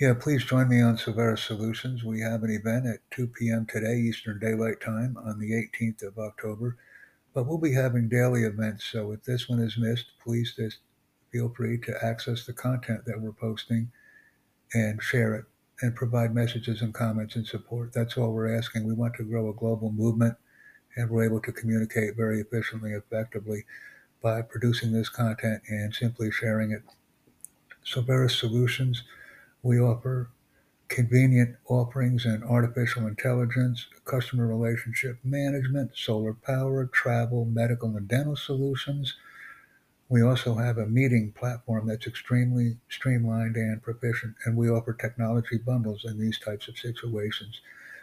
Yeah, please join me on Solveres Solutions. We have an event at 2 p.m. today, Eastern Daylight Time, on the 18th of October. But we'll be having daily events, so if this one is missed, please just feel free to access the content that we're posting and share it and provide messages and comments and support. That's all we're asking. We want to grow a global movement, and we're able to communicate very efficiently, effectively by producing this content and simply sharing it. Solveres Solutions, we offer convenient offerings in artificial intelligence, customer relationship management, solar power, travel, medical, and dental solutions. We also have a meeting platform that's extremely streamlined and proficient, and we offer technology bundles in these types of situations.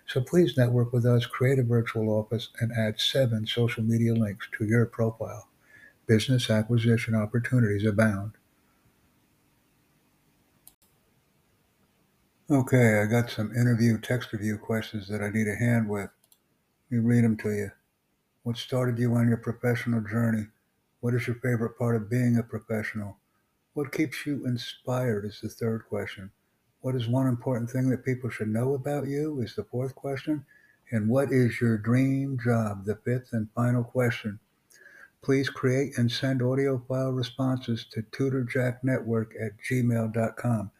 So please network with us, create a virtual office, and add seven social media links to your profile. Business acquisition opportunities abound. Okay, I got some interview, text review questions that I need a hand with. Let me read them to you. What started you on your professional journey? What is your favorite part of being a professional? What keeps you inspired is the third question. What is one important thing that people should know about you is the fourth question. And what is your dream job? The fifth and final question. Please create and send audio file responses to tutorjacknetwork at gmail.com.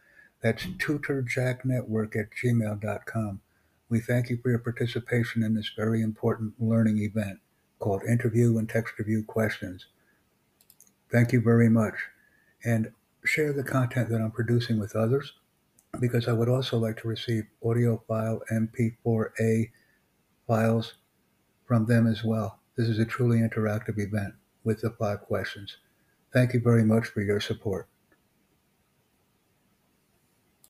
That's tutorjacknetwork at gmail.com. We thank you for your participation in this very important learning event called Interview and Text Review Questions. Thank you very much. And share the content that I'm producing with others because I would also like to receive audio file MP4A files from them as well. This is a truly interactive event with the five questions. Thank you very much for your support.